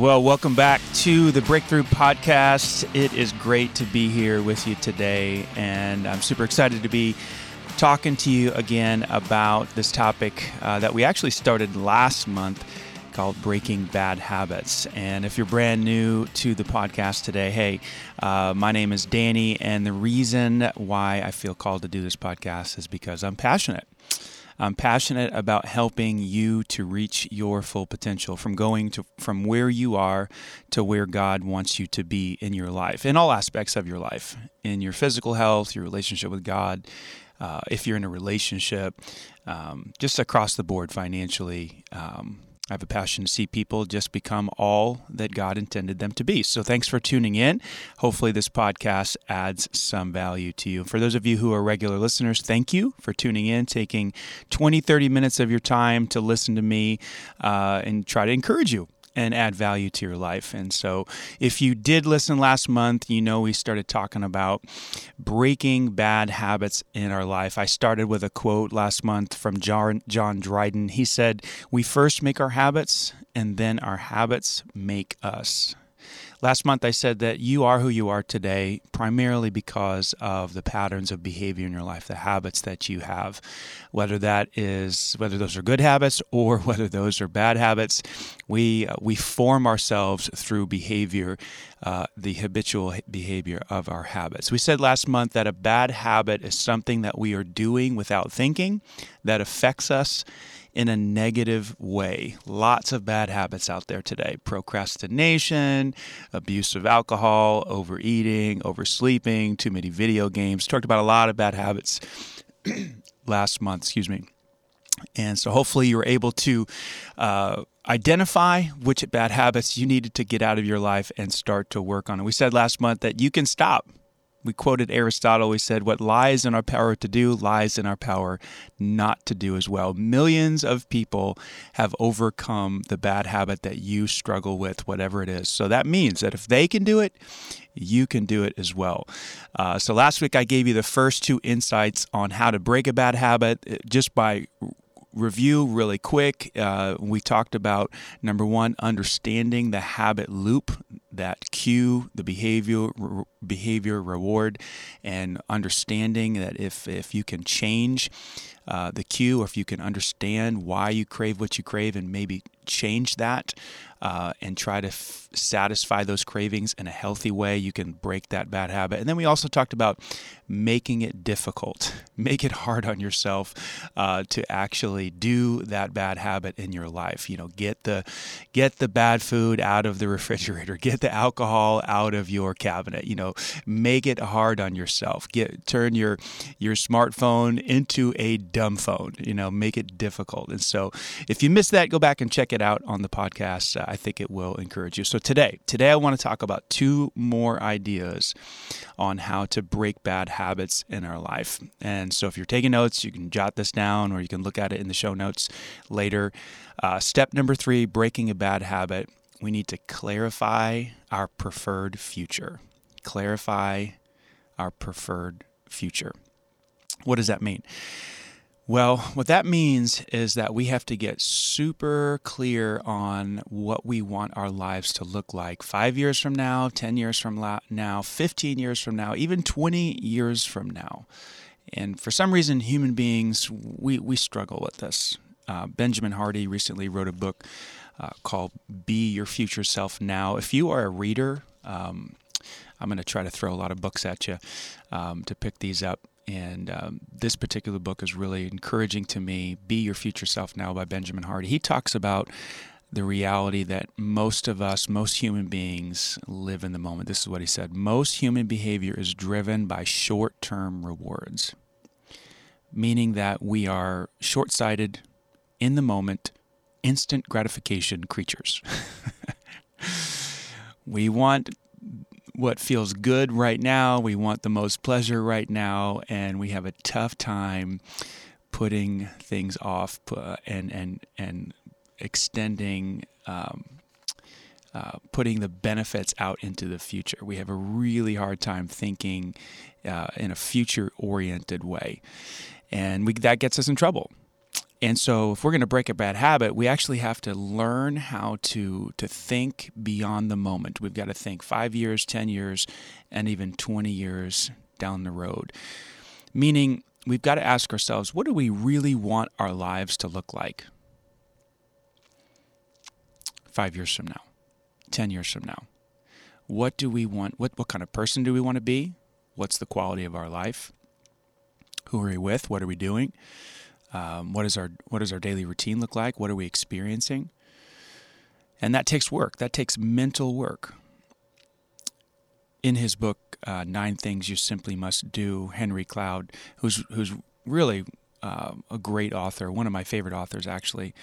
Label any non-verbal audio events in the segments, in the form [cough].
Well, welcome back to the Breakthrough Podcast. It is great to be here with you today, and I'm super excited to be talking to you again about this topic uh, that we actually started last month called Breaking Bad Habits. And if you're brand new to the podcast today, hey, uh, my name is Danny, and the reason why I feel called to do this podcast is because I'm passionate. I'm passionate about helping you to reach your full potential from going to from where you are to where God wants you to be in your life, in all aspects of your life, in your physical health, your relationship with God, uh, if you're in a relationship, um, just across the board financially. Um, I have a passion to see people just become all that God intended them to be. So thanks for tuning in. Hopefully, this podcast adds some value to you. For those of you who are regular listeners, thank you for tuning in, taking 20, 30 minutes of your time to listen to me uh, and try to encourage you and add value to your life. And so, if you did listen last month, you know we started talking about breaking bad habits in our life. I started with a quote last month from John, John Dryden. He said, We first make our habits, and then our habits make us. Last month, I said that you are who you are today primarily because of the patterns of behavior in your life, the habits that you have. Whether that is whether those are good habits or [laughs] whether those are bad habits, we uh, we form ourselves through behavior, uh, the habitual behavior of our habits. We said last month that a bad habit is something that we are doing without thinking that affects us in a negative way. Lots of bad habits out there today procrastination, abuse of alcohol, overeating, oversleeping, too many video games. Talked about a lot of bad habits [clears throat] last month, excuse me. And so hopefully you were able to uh, identify which bad habits you needed to get out of your life and start to work on it. We said last month that you can stop we quoted Aristotle. We said, What lies in our power to do lies in our power not to do as well. Millions of people have overcome the bad habit that you struggle with, whatever it is. So that means that if they can do it, you can do it as well. Uh, so last week I gave you the first two insights on how to break a bad habit uh, just by review really quick. Uh, we talked about number one, understanding the habit loop, that cue, the behavior, re- behavior reward, and understanding that if if you can change uh, the cue, or if you can understand why you crave what you crave, and maybe change that uh, and try to f- satisfy those cravings in a healthy way, you can break that bad habit. And then we also talked about making it difficult, [laughs] make it hard on yourself uh, to actually do that bad habit in your life. You know, get the get the bad food out of the [laughs] refrigerator, get the alcohol out of your cabinet. You know, make it hard on yourself. Get turn your your smartphone into a dumb phone. You know, make it difficult. And so, if you missed that, go back and check it out on the podcast. Uh, I think it will encourage you. So today, today I want to talk about two more ideas on how to break bad habits in our life. And so if you're taking notes, you can jot this down or you can look at it in the show notes later. Uh, step number three: breaking a bad habit. We need to clarify our preferred future. Clarify our preferred future. What does that mean? Well, what that means is that we have to get super clear on what we want our lives to look like five years from now, 10 years from now, 15 years from now, even 20 years from now. And for some reason, human beings, we, we struggle with this. Uh, Benjamin Hardy recently wrote a book uh, called Be Your Future Self Now. If you are a reader, um, I'm going to try to throw a lot of books at you um, to pick these up. And um, this particular book is really encouraging to me. Be Your Future Self Now by Benjamin Hardy. He talks about the reality that most of us, most human beings, live in the moment. This is what he said Most human behavior is driven by short term rewards, meaning that we are short sighted, in the moment, instant gratification creatures. [laughs] we want what feels good right now. We want the most pleasure right now, and we have a tough time putting things off and and and extending. Um, uh, putting the benefits out into the future. We have a really hard time thinking uh, in a future oriented way. And we, that gets us in trouble And so if we're going to break a bad habit, we actually have to learn how to to think beyond the moment. We've got to think 5 years, 10 years, and even 20 years down the road. Meaning we've got to ask ourselves, what do we really want our lives to look like? 5 years from now, 10 years from now. What do we want? What what kind of person do we want to be? What's the quality of our life? Who are we with? What are we doing? Um, what is our what does our daily routine look like? What are we experiencing? And that takes work. That takes mental work. In his book, uh, Nine Things You Simply Must Do, Henry Cloud, who's who's really uh, a great author, one of my favorite authors actually.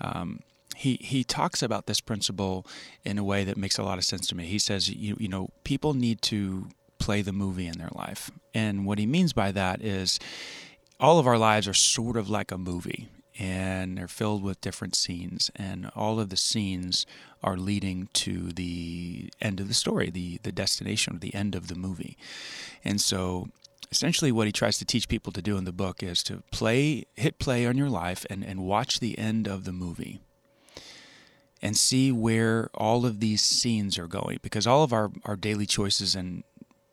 Um, he he talks about this principle in a way that makes a lot of sense to me. He says, you you know, people need to play the movie in their life, and what he means by that is all of our lives are sort of like a movie and they're filled with different scenes and all of the scenes are leading to the end of the story the the destination the end of the movie. And so essentially what he tries to teach people to do in the book is to play hit play on your life and and watch the end of the movie and see where all of these scenes are going because all of our our daily choices and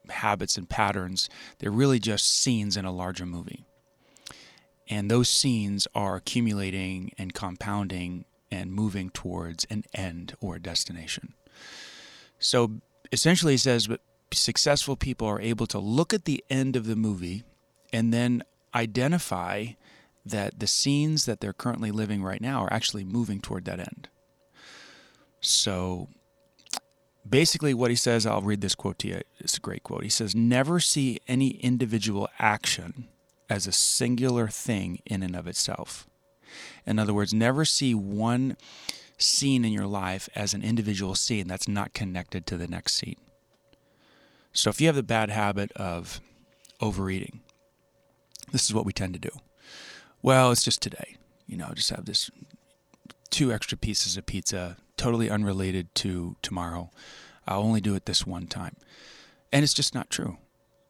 habits and patterns they're really just scenes in a larger movie and those scenes are accumulating and compounding and moving towards an end or a destination. So essentially, he says, but successful people are able to look at the end of the movie and then identify that the scenes that they're currently living right now are actually moving toward that end. So basically, what he says, I'll read this quote to you. It's a great quote. He says, Never see any individual action as a singular thing in and of itself. In other words, never see one scene in your life as an individual scene that's not connected to the next scene. So if you have the bad habit of overeating, this is what we tend to do. Well, it's just today. You know, just have this two extra pieces of pizza, totally unrelated to tomorrow. I'll only do it this one time. And it's just not true.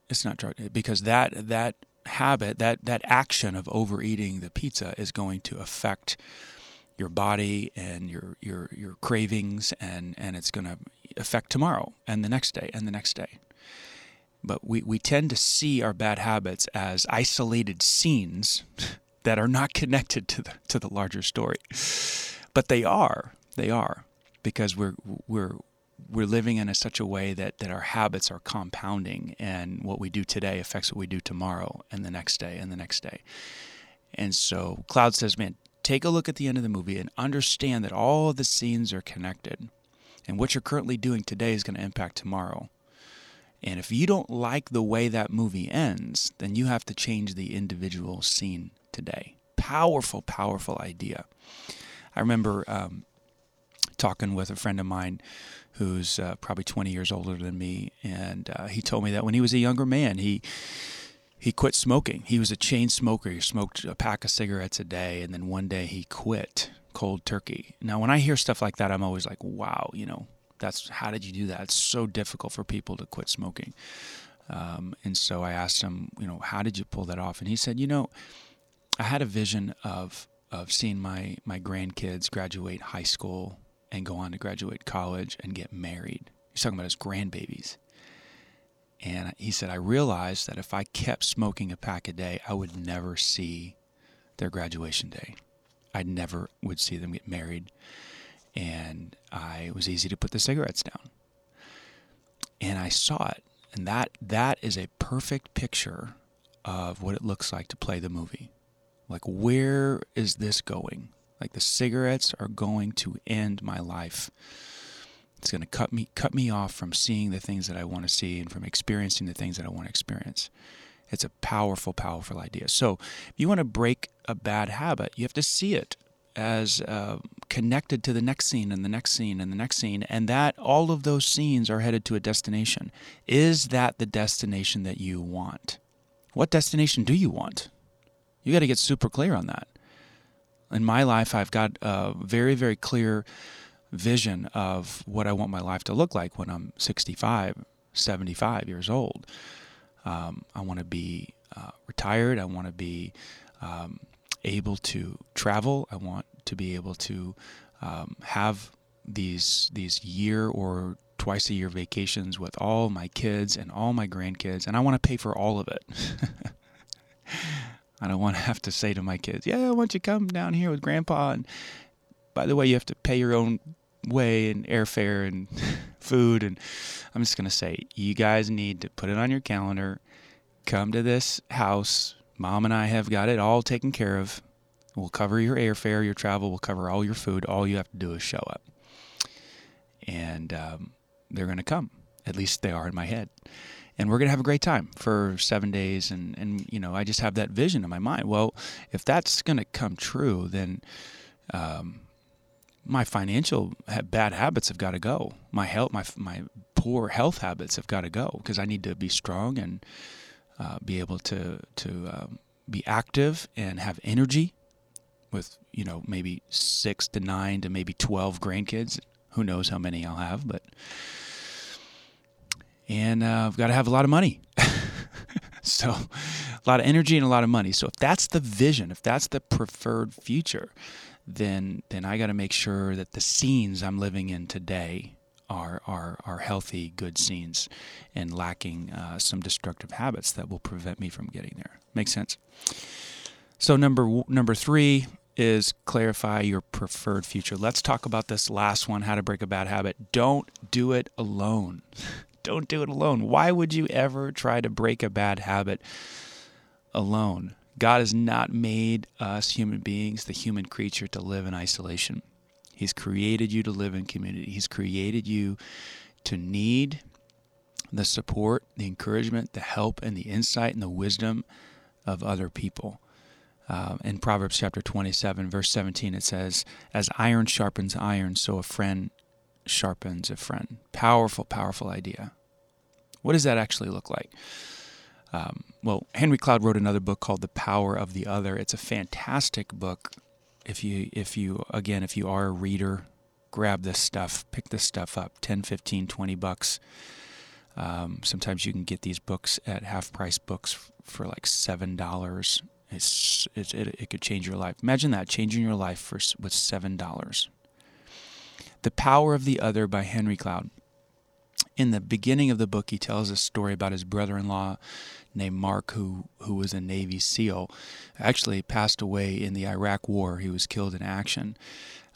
It's not true because that that habit, that that action of overeating the pizza is going to affect your body and your your your cravings and and it's going to affect tomorrow and the next day and the next day. But we, we tend to see our bad habits as isolated scenes [laughs] that are not connected to the to the larger story. But they are. They are because we're we're we're living in a, such a way that, that our habits are compounding and what we do today affects what we do tomorrow and the next day and the next day. And so Cloud says, man, take a look at the end of the movie and understand that all the scenes are connected. And what you're currently doing today is going to impact tomorrow. And if you don't like the way that movie ends, then you have to change the individual scene today. Powerful, powerful idea. I remember um, talking with a friend of mine who's uh, probably 20 years older than me, and uh, he told me that when he was a younger man, he he quit smoking. He was a chain smoker. He smoked a pack of cigarettes a day, and then one day he quit cold turkey. Now, when I hear stuff like that, I'm always like, wow, you know, that's how did you do that? It's so difficult for people to quit smoking. Um, and so I asked him, you know, how did you pull that off? And he said, you know, I had a vision of of seeing my my grandkids graduate high school and go on to graduate college and get married. He's talking about his grandbabies. And he said, I realized that if I kept smoking a pack a day, I would never see their graduation day. I never would see them get married. And I was easy to put the cigarettes down. And I saw it. And that that is a perfect picture of what it looks like to play the movie. Like where is this going? Like the cigarettes are going to end my life. It's going to cut me cut me off from seeing the things that I want to see and from experiencing the things that I want to experience. It's a powerful, powerful idea. So, if you want to break a bad habit, you have to see it as uh, connected to the next scene and the next scene and the next scene, and that all of those scenes are headed to a destination. Is that the destination that you want? What destination do you want? You got to get super clear on that in my life, I've got a very, very clear vision of what I want my life to look like when I'm 65, 75 years old. Um, I want to be uh, retired. I want to be um, able to travel. I want to be able to um, have these these year or twice a year vacations with all my kids and all my grandkids, and I want to pay for all of it. [laughs] I don't want to [laughs] have to say to my kids, "Yeah, why don't you come down here with Grandpa?" And by the way, you have to pay your own way and airfare and [laughs] food. And I'm just gonna say, you guys need to put it on your calendar. Come to this house. Mom and I have got it all taken care of. We'll cover your airfare, your travel. We'll cover all your food. All you have to do is show up. And um, they're to come. At least they are in my head. And we're going to have a great time for seven days. And, and, you know, I just have that vision in my mind. Well, if that's going to come true, then um, my financial bad habits have got to go. My health, my, my poor health habits have got to go because I need to be strong and uh, be able to, to um, be active and have energy with, you know, maybe six to nine to maybe 12 grandkids. Who knows how many I'll have, but and uh, I've got to have a lot of money. [laughs] so, a lot of energy and a lot of money. So, if that's the vision, if that's the preferred future, then then I got to make sure that the scenes I'm living in today are are are healthy, good scenes, and lacking uh, some destructive habits that will prevent me from getting there. Makes sense. So number number three is clarify your preferred future. Let's talk about this last one: how to break a bad habit. Don't do it alone. [laughs] Don't do it alone. Why would you ever try to break a bad habit alone? God has not made us human beings, the human creature, to live in isolation. He's created you to live in community. He's created you to need the support, the encouragement, the help, and the insight and the wisdom of other people. Uh, in Proverbs chapter 27, verse 17, it says, As iron sharpens iron, so a friend sharpens a friend. Powerful, powerful idea. What does that actually look like? Um, well, Henry Cloud wrote another book called The Power of the Other. It's a fantastic book. If you, if you, again, if you are a reader, grab this stuff, pick this stuff up 10, 15, 20 bucks. Um, sometimes you can get these books at half price books for like $7. It's, it's it, it could change your life. Imagine that, changing your life for, with $7. The Power of the Other by Henry Cloud. In the beginning of the book, he tells a story about his brother in law named Mark, who, who was a Navy SEAL. Actually, passed away in the Iraq War. He was killed in action.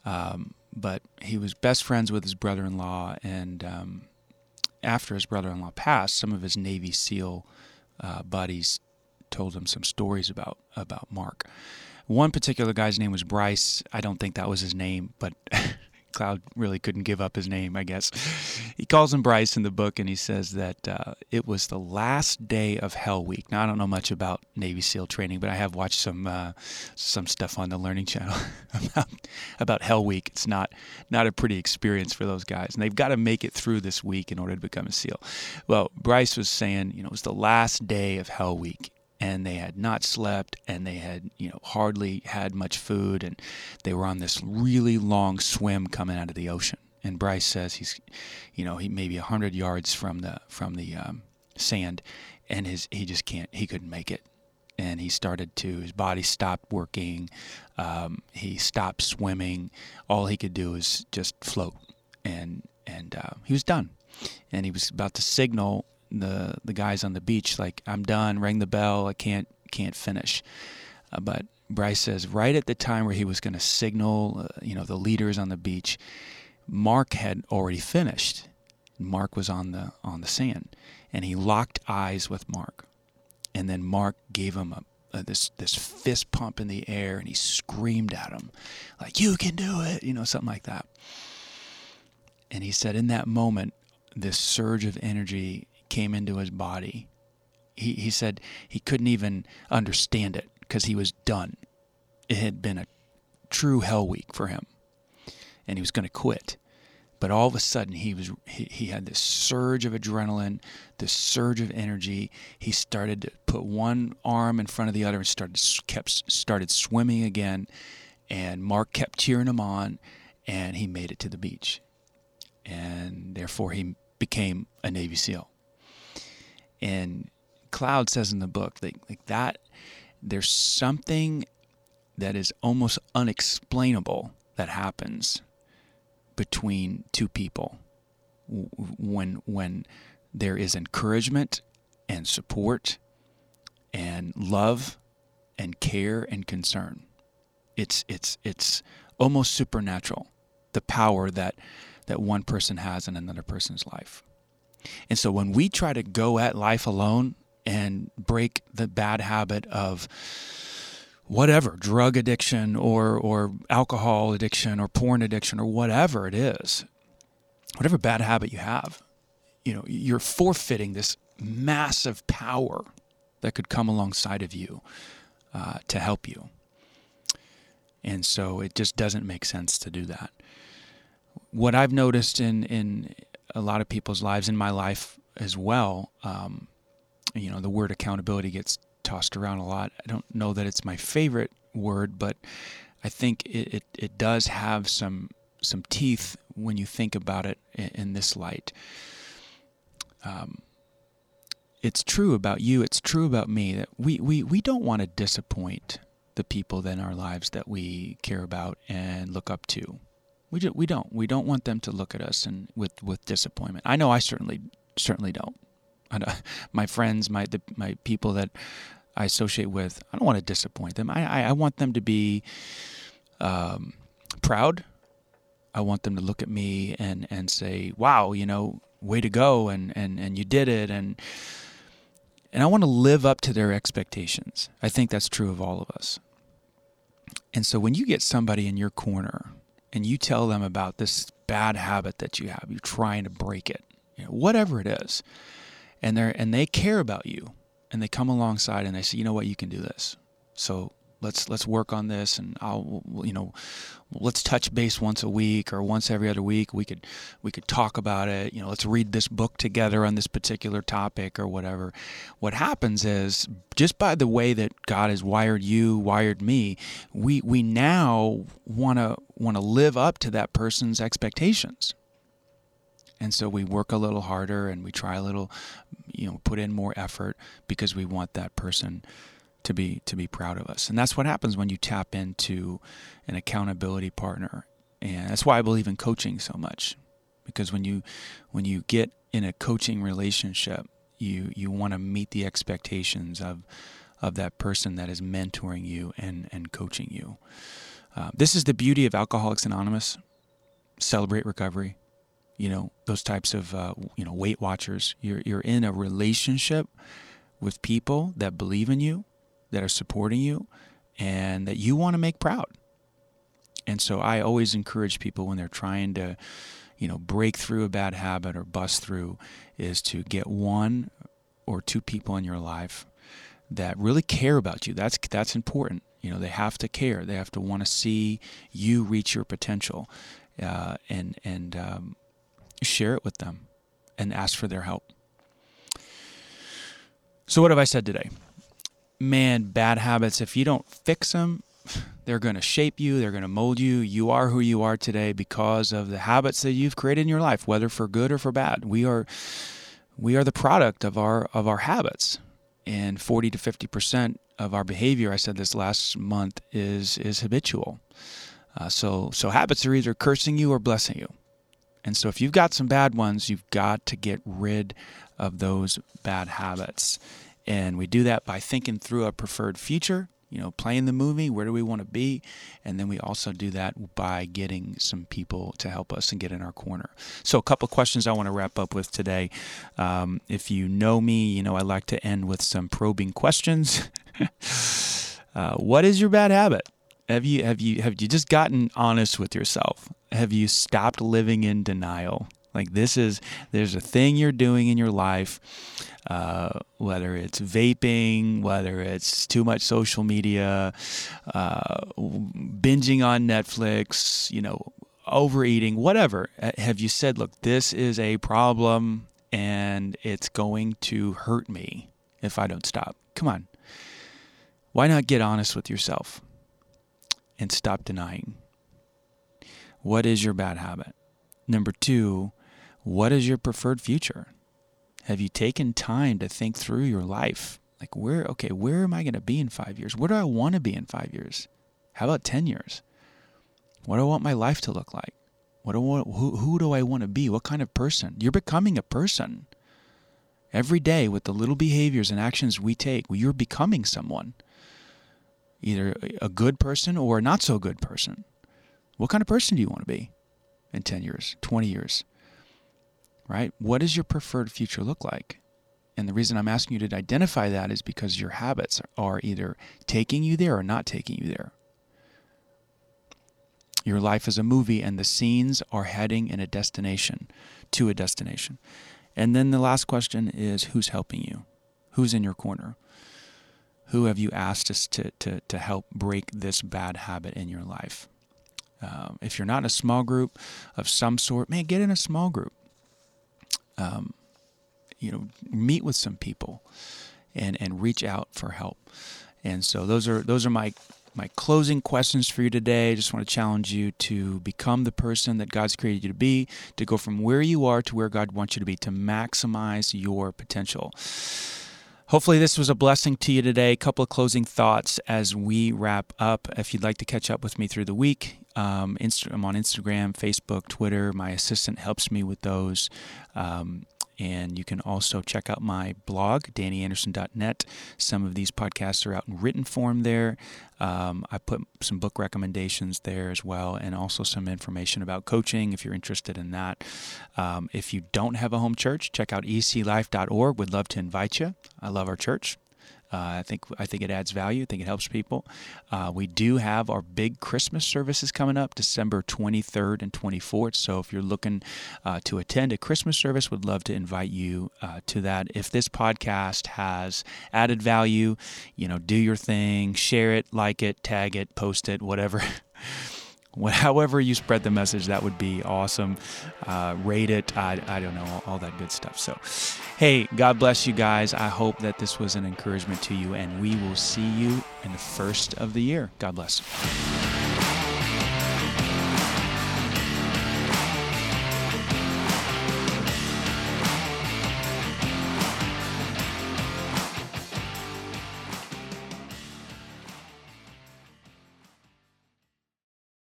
Um, but he was best friends with his brother in law. And um, after his brother in law passed, some of his Navy SEAL uh, buddies told him some stories about, about Mark. One particular guy's name was Bryce. I don't think that was his name, but [laughs] Cloud really couldn't give up his name, I guess. He calls him Bryce in the book, and he says that uh, it was the last day of Hell Week. Now, I don't know much about Navy SEAL training, but I have watched some uh, some stuff on the Learning Channel [laughs] about about Hell Week. It's not not a pretty experience for those guys, and they've got to make it through this week in order to become a SEAL. Well, Bryce was saying, you know, it was the last day of Hell Week, and they had not slept and they had you know hardly had much food and they were on this really long swim coming out of the ocean. And Bryce says he's you know he maybe a hundred yards from the from the um, sand and his he just can't he couldn't make it. And he started to his body stopped working um, he stopped swimming. All he could do was just float and and uh, he was done. And he was about to signal the the guys on the beach like I'm done, ring the bell, I can't can't finish. Uh, but Bryce says right at the time where he was going to signal, uh, you know, the leaders on the beach, Mark had already finished. Mark was on the on the sand, and he locked eyes with Mark, and then Mark gave him a, a, this this fist pump in the air, and he screamed at him, like "You can do it," you know, something like that. And he said, in that moment, this surge of energy came into his body. He, he said he couldn't even understand it because he was done. It had been a true hell week for him, and he was going to quit. But all of a sudden, he was he, he had this surge of adrenaline, this surge of energy. He started to put one arm in front of the other and started kept started swimming again. And Mark kept cheering him on, and he made it to the beach. And therefore, he became a Navy SEAL. And Cloud says in the book that like that there's something that is almost unexplainable that happens between two people when when there is encouragement and support and love and care and concern. It's it's it's almost supernatural the power that that one person has in another person's life. And so when we try to go at life alone and break the bad habit of whatever drug addiction or or alcohol addiction or porn addiction or whatever it is whatever bad habit you have you know you're forfeiting this massive power that could come alongside of you uh, to help you. And so it just doesn't make sense to do that. What i've noticed in in a lot of people's lives in my life as well um, you know the word accountability gets tossed around a lot. I don't know that it's my favorite word, but I think it, it, it does have some some teeth when you think about it in, in this light. Um, it's true about you. It's true about me that we, we, we don't want to disappoint the people in our lives that we care about and look up to. We, do, we don't. We don't want them to look at us and with, with disappointment. I know I certainly certainly don't. [laughs] my friends, my the, my people that I associate with, I don't want to disappoint them. I, I, I want them to be um, proud. I want them to look at me and, and say, wow, you know, way to go. And, and, and you did it. And, and I want to live up to their expectations. I think that's true of all of us. And so when you get somebody in your corner and you tell them about this bad habit that you have, you're trying to break it, you know, whatever it is, and they and they care about you and they come alongside and they say, you know what, you can do this. So let's let's work on this, and I'll you know let's touch base once a week or once every other week. We could we could talk about it. You know, let's read this book together on this particular topic or whatever. What happens is just by the way that God has wired you, wired me, we we now want to want to live up to that person's expectations. And so we work a little harder and we try a little, you know, put in more effort because we want that person to be to be proud of us. And that's what happens when you tap into an accountability partner. And that's why I believe in coaching so much. Because when you when you get in a coaching relationship, you you want to meet the expectations of of that person that is mentoring you and and coaching you. Uh, this is the beauty of Alcoholics Anonymous. Celebrate recovery you know those types of uh, you know Weight Watchers. You're you're in a relationship with people that believe in you, that are supporting you, and that you want to make proud. And so I always encourage people when they're trying to, you know, break through a bad habit or bust through, is to get one or two people in your life that really care about you. That's that's important. You know, they have to care. They have to want to see you reach your potential, uh, and and um, share it with them and ask for their help. So, what have I said today? Man, bad habits, if you don't fix them, [sighs] they're going to shape you, they're going to mold you. You are who you are today because of the habits that you've created in your life, whether for good or for bad. We are we are the product of our of our habits. And 40 to 50% of our behavior, I said this last month, is is habitual. Uh, so so habits are either cursing you or blessing you. And so if you've got some bad ones, you've got to get rid of those bad habits. And we do that by thinking through a preferred future, you know, playing the movie, where do we want to be? And then we also do that by getting some people to help us and get in our corner. So, a couple questions I want to wrap up with today. Um, if you know me, you know I like to end with some probing questions. [laughs] uh, what is your bad habit? Have you have you have you just gotten honest with yourself? Have you stopped living in denial? Like this is there's a thing you're doing in your life, uh, whether it's vaping, whether it's too much social media, uh, binging on Netflix, you know, overeating, whatever. Have you said, look, this is a problem and it's going to hurt me if I don't stop? Come on. Why not get honest with yourself? and stop denying. What is your bad habit? Number two, what is your preferred future? Have you taken time to think through your life? Like, where, okay, where am I going to be in five years? Where do I want to be in five years? How about 10 years? What do I want my life to look like? What do I want, who, who do I want to be? What kind of person? You're becoming a person. Every day, with the little behaviors and actions we take, you're becoming someone. Either a good person or a not so good person. What kind of person do you want to be in 10 years, 20 years? Right? What does your preferred future look like? And the reason I'm asking you to identify that is because your habits are either taking you there or not taking you there. Your life is a movie, and the scenes are heading in a destination to a destination. And then the last question is who's helping you? Who's in your corner? Who have you asked us to, to, to help break this bad habit in your life? Um, if you're not in a small group of some sort, man, get in a small group. Um, you know, meet with some people and, and reach out for help. And so those are those are my my closing questions for you today. I just want to challenge you to become the person that God's created you to be, to go from where you are to where God wants you to be, to maximize your potential. Hopefully, this was a blessing to you today. A couple of closing thoughts as we wrap up. If you'd like to catch up with me through the week, um, I'm on Instagram, Facebook, Twitter. My assistant helps me with those. Um, and you can also check out my blog, DannyAnderson.net. Some of these podcasts are out in written form there. Um, I put some book recommendations there as well, and also some information about coaching if you're interested in that. Um, if you don't have a home church, check out eclife.org. We'd love to invite you. I love our church. Uh, I think I think it adds value. I think it helps people. Uh, we do have our big Christmas services coming up, December 23rd and 24th. So if you're looking uh, to attend a Christmas service, would love to invite you to that. If this podcast has added value, you know, do your thing, share it, like it, tag it, post it, whatever. [laughs] however you spread the message, that would be awesome. Uh, rate it. I, I don't know, all, all that good stuff. So, hey, God bless you guys. I hope that this was an encouragement to you, and we will see you in the first of the year. God bless.